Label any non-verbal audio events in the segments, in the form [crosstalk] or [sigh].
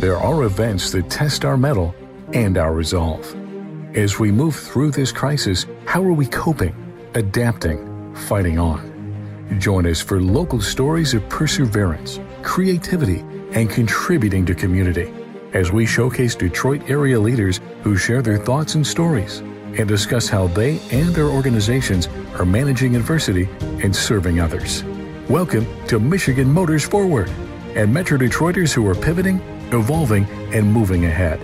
there are events that test our mettle and our resolve. As we move through this crisis, how are we coping, adapting, fighting on? Join us for local stories of perseverance, creativity, and contributing to community as we showcase Detroit area leaders who share their thoughts and stories and discuss how they and their organizations are managing adversity and serving others. Welcome to Michigan Motors Forward and Metro Detroiters who are pivoting, evolving, and moving ahead.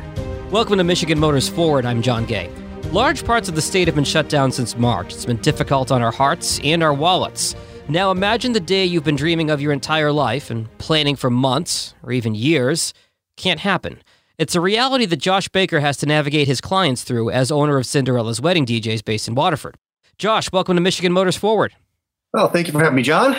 Welcome to Michigan Motors Forward. I'm John Gay. Large parts of the state have been shut down since March. It's been difficult on our hearts and our wallets. Now imagine the day you've been dreaming of your entire life and planning for months or even years can't happen. It's a reality that Josh Baker has to navigate his clients through as owner of Cinderella's Wedding DJs based in Waterford. Josh, welcome to Michigan Motors Forward. Well, thank you for having me, John.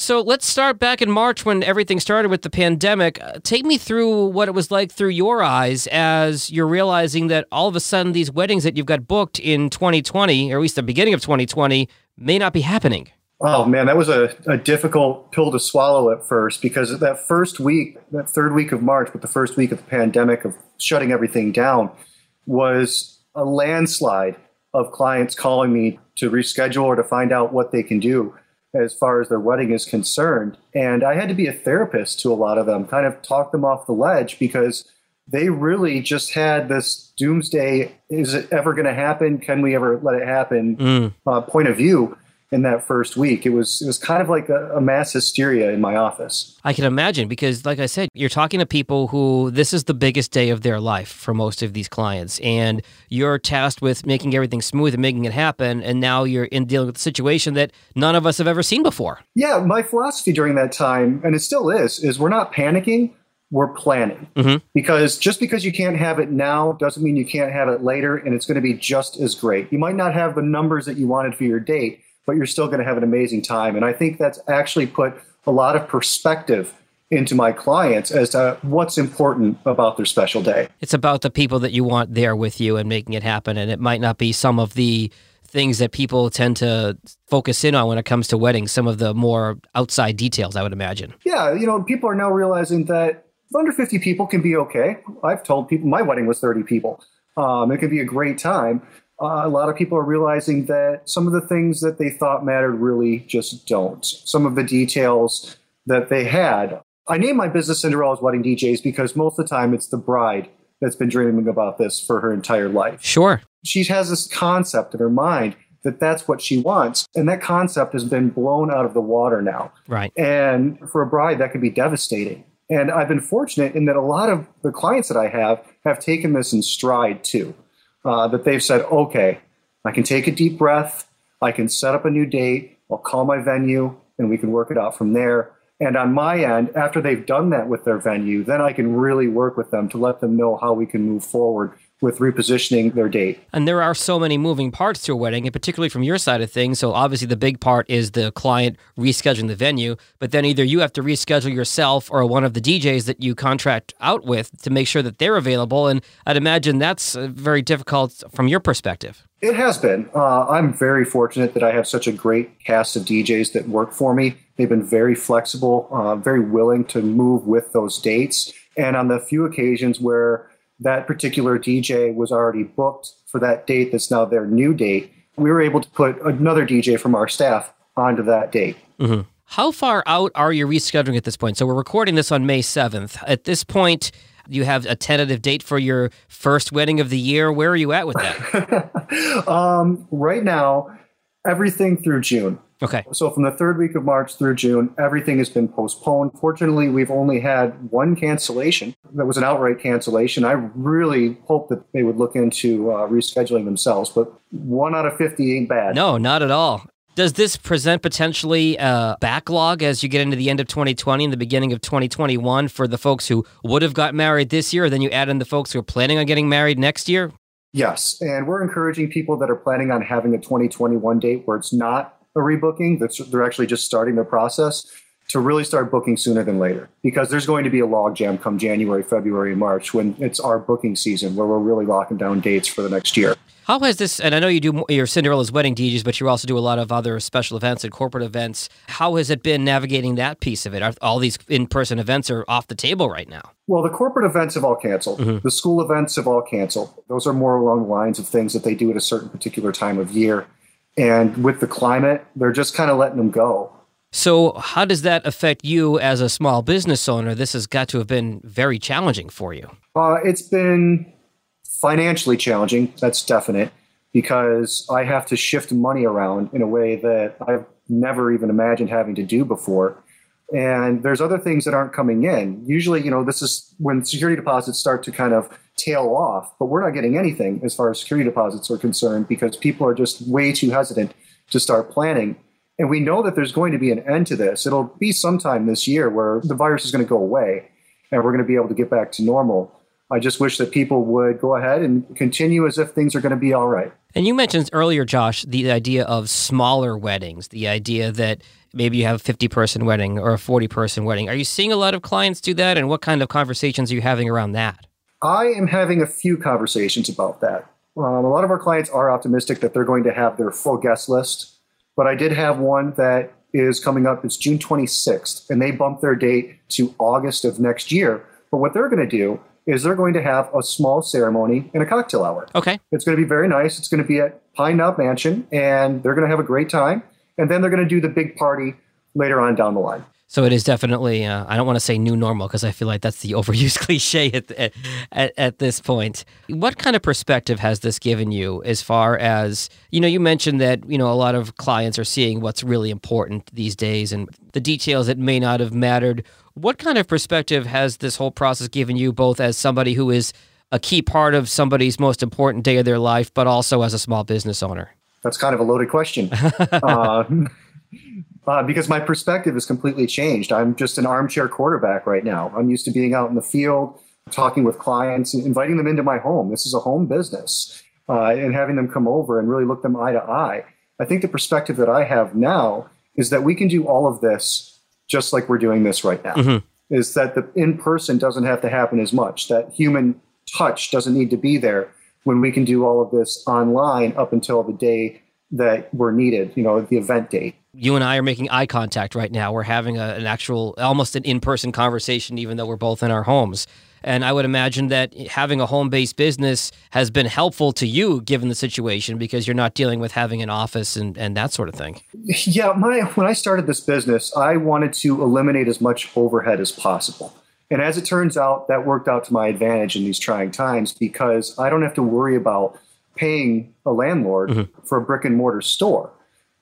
So let's start back in March when everything started with the pandemic. Uh, take me through what it was like through your eyes as you're realizing that all of a sudden these weddings that you've got booked in 2020, or at least the beginning of 2020, may not be happening. Oh man, that was a, a difficult pill to swallow at first because that first week, that third week of March, but the first week of the pandemic of shutting everything down was a landslide of clients calling me to reschedule or to find out what they can do as far as their wedding is concerned. And I had to be a therapist to a lot of them, kind of talk them off the ledge because they really just had this doomsday is it ever going to happen? Can we ever let it happen? Mm. Uh, point of view in that first week. It was it was kind of like a, a, mass hysteria in my office. I can imagine because, like I said, you're talking to people who this is the biggest day of their life for most of these clients, and you're tasked with making everything smooth and making it happen. And now you're in dealing with a situation that none of us have ever seen before. Yeah, my philosophy during that time, and it still is, is we're not panicking. We're planning mm-hmm. because just because you can't have it now doesn't mean you can't have it later, and it's going to be just as great. You might not have the numbers that you wanted for your date, but you're still going to have an amazing time. And I think that's actually put a lot of perspective into my clients as to what's important about their special day. It's about the people that you want there with you and making it happen. And it might not be some of the things that people tend to focus in on when it comes to weddings, some of the more outside details, I would imagine. Yeah, you know, people are now realizing that under 50 people can be okay. I've told people my wedding was 30 people. Um, it can be a great time uh, a lot of people are realizing that some of the things that they thought mattered really just don't. Some of the details that they had. I name my business Cinderella's Wedding DJs because most of the time it's the bride that's been dreaming about this for her entire life. Sure. She has this concept in her mind that that's what she wants. And that concept has been blown out of the water now. Right. And for a bride, that could be devastating. And I've been fortunate in that a lot of the clients that I have have taken this in stride too uh, that they've said, okay, I can take a deep breath, I can set up a new date, I'll call my venue, and we can work it out from there. And on my end, after they've done that with their venue, then I can really work with them to let them know how we can move forward with repositioning their date. And there are so many moving parts to a wedding, and particularly from your side of things. So obviously the big part is the client rescheduling the venue, but then either you have to reschedule yourself or one of the DJs that you contract out with to make sure that they're available. And I'd imagine that's uh, very difficult from your perspective. It has been. Uh, I'm very fortunate that I have such a great cast of DJs that work for me. They've been very flexible, uh, very willing to move with those dates. And on the few occasions where that particular DJ was already booked for that date that's now their new date, we were able to put another DJ from our staff onto that date. Mm-hmm. How far out are you rescheduling at this point? So we're recording this on May 7th. At this point, you have a tentative date for your first wedding of the year. Where are you at with that? [laughs] um, right now, everything through June. Okay. So from the third week of March through June, everything has been postponed. Fortunately, we've only had one cancellation. That was an outright cancellation. I really hope that they would look into uh, rescheduling themselves, but one out of 50 ain't bad. No, not at all. Does this present potentially a backlog as you get into the end of 2020 and the beginning of 2021 for the folks who would have got married this year? Then you add in the folks who are planning on getting married next year? Yes. And we're encouraging people that are planning on having a 2021 date where it's not a rebooking, that's, they're actually just starting their process, to really start booking sooner than later because there's going to be a logjam come January, February, March when it's our booking season where we're really locking down dates for the next year. How has this, and I know you do your Cinderella's wedding DJs, but you also do a lot of other special events and corporate events. How has it been navigating that piece of it? Are all these in person events are off the table right now? Well, the corporate events have all canceled. Mm-hmm. The school events have all canceled. Those are more along the lines of things that they do at a certain particular time of year. And with the climate, they're just kind of letting them go. So, how does that affect you as a small business owner? This has got to have been very challenging for you. Uh, it's been financially challenging, that's definite, because I have to shift money around in a way that I've never even imagined having to do before. And there's other things that aren't coming in. Usually, you know, this is when security deposits start to kind of tail off, but we're not getting anything as far as security deposits are concerned because people are just way too hesitant to start planning. And we know that there's going to be an end to this. It'll be sometime this year where the virus is going to go away and we're going to be able to get back to normal. I just wish that people would go ahead and continue as if things are going to be all right. And you mentioned earlier, Josh, the idea of smaller weddings, the idea that maybe you have a 50 person wedding or a 40 person wedding. Are you seeing a lot of clients do that? And what kind of conversations are you having around that? I am having a few conversations about that. Um, a lot of our clients are optimistic that they're going to have their full guest list, but I did have one that is coming up. It's June 26th, and they bumped their date to August of next year. But what they're going to do is they're going to have a small ceremony and a cocktail hour. Okay. It's going to be very nice. It's going to be at Pine Knob Mansion, and they're going to have a great time. And then they're going to do the big party later on down the line. So it is definitely, uh, I don't want to say new normal because I feel like that's the [laughs] overused cliche at, at, at, this point. What kind of perspective has this given you as far as, you know, you mentioned that, you know, a lot of clients are seeing what's really important these days and the details that may not have mattered what kind of perspective has this whole process given you, both as somebody who is a key part of somebody's most important day of their life, but also as a small business owner? That's kind of a loaded question. uh, [laughs] uh, because my perspective has completely changed. I'm just an armchair quarterback right now. I'm used to being out in the field, talking with clients, inviting them into my home. This is a home business, uh, and having them come over and really look them eye to eye. I think the perspective that I have now is that we can do all of this just like we're doing this right now. Mm-hmm. Is that the in person doesn't have to happen as much. That human touch doesn't need to be there when we can do all of this online up until the day that we're needed, you know, the event date. You and I are making eye contact right now. We're having a, an actual, almost an in person conversation, even though we're both in our homes. And I would imagine that having a home based business has been helpful to you given the situation because you're not dealing with having an office and, and that sort of thing. Yeah, my when I started this business, I wanted to eliminate as much overhead as possible. And as it turns out, that worked out to my advantage in these trying times because I don't have to worry about paying a landlord mm-hmm. for a brick and mortar store.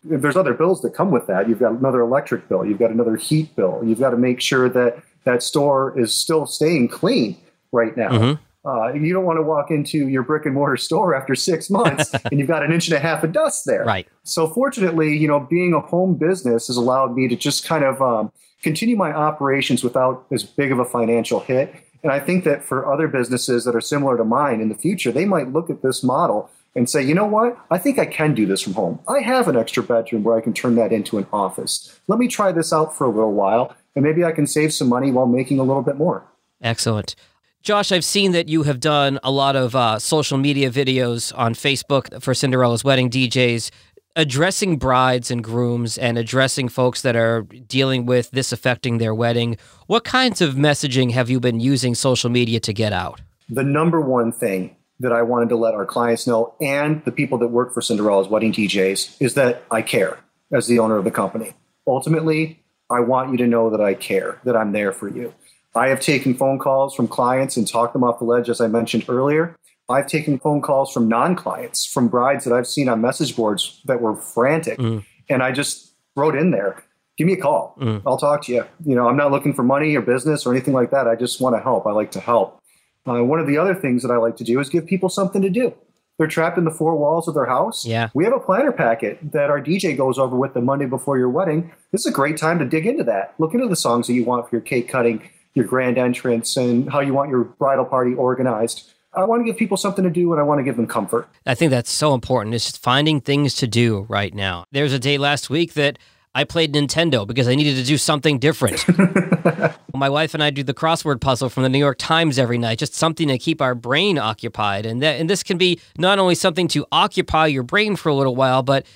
There's other bills that come with that. You've got another electric bill, you've got another heat bill, you've got to make sure that that store is still staying clean right now. Mm-hmm. Uh, you don't want to walk into your brick and mortar store after six [laughs] months and you've got an inch and a half of dust there. Right. So fortunately, you know, being a home business has allowed me to just kind of um, continue my operations without as big of a financial hit. And I think that for other businesses that are similar to mine in the future, they might look at this model and say, you know what? I think I can do this from home. I have an extra bedroom where I can turn that into an office. Let me try this out for a little while and maybe I can save some money while making a little bit more. Excellent. Josh, I've seen that you have done a lot of uh, social media videos on Facebook for Cinderella's Wedding DJs addressing brides and grooms and addressing folks that are dealing with this affecting their wedding. What kinds of messaging have you been using social media to get out? The number one thing that I wanted to let our clients know and the people that work for Cinderella's Wedding DJs is that I care as the owner of the company. Ultimately, I want you to know that I care, that I'm there for you. I have taken phone calls from clients and talked them off the ledge, as I mentioned earlier. I've taken phone calls from non clients, from brides that I've seen on message boards that were frantic. Mm. And I just wrote in there, give me a call. Mm. I'll talk to you. You know, I'm not looking for money or business or anything like that. I just want to help. I like to help. Uh, one of the other things that I like to do is give people something to do. They're trapped in the four walls of their house. Yeah. We have a planner packet that our DJ goes over with the Monday before your wedding. This is a great time to dig into that. Look into the songs that you want for your cake cutting, your grand entrance, and how you want your bridal party organized. I want to give people something to do and I want to give them comfort. I think that's so important. It's just finding things to do right now. There's a day last week that I played Nintendo because I needed to do something different. [laughs] My wife and I do the crossword puzzle from the New York Times every night, just something to keep our brain occupied. And that, and this can be not only something to occupy your brain for a little while, but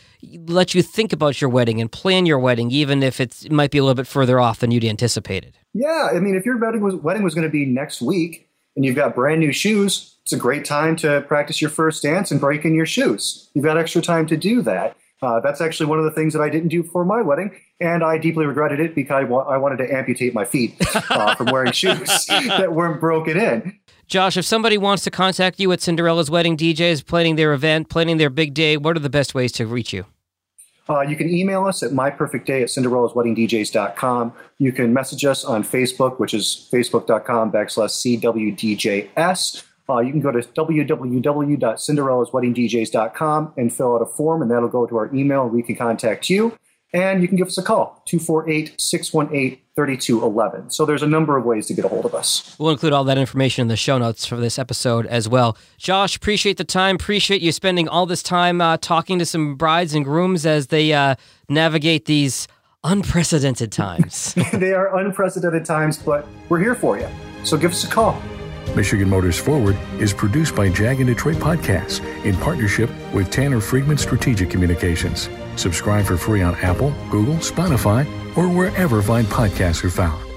let you think about your wedding and plan your wedding, even if it might be a little bit further off than you'd anticipated. Yeah, I mean, if your wedding was wedding was going to be next week and you've got brand new shoes, it's a great time to practice your first dance and break in your shoes. You've got extra time to do that. Uh, that's actually one of the things that I didn't do for my wedding, and I deeply regretted it because I, wa- I wanted to amputate my feet uh, from wearing [laughs] shoes that weren't broken in. Josh, if somebody wants to contact you at Cinderella's Wedding DJs, planning their event, planning their big day, what are the best ways to reach you? Uh, you can email us at myperfectday at cinderellasweddingdjs.com. You can message us on Facebook, which is facebook.com backslash CWDJS. Uh, you can go to www.cinderellasweddingdjs.com and fill out a form, and that'll go to our email. We can contact you, and you can give us a call 248 618 3211. So there's a number of ways to get a hold of us. We'll include all that information in the show notes for this episode as well. Josh, appreciate the time. Appreciate you spending all this time uh, talking to some brides and grooms as they uh, navigate these unprecedented times. [laughs] they are unprecedented times, but we're here for you. So give us a call. Michigan Motors Forward is produced by Jag and Detroit Podcasts in partnership with Tanner Friedman Strategic Communications. Subscribe for free on Apple, Google, Spotify, or wherever fine podcasts are found.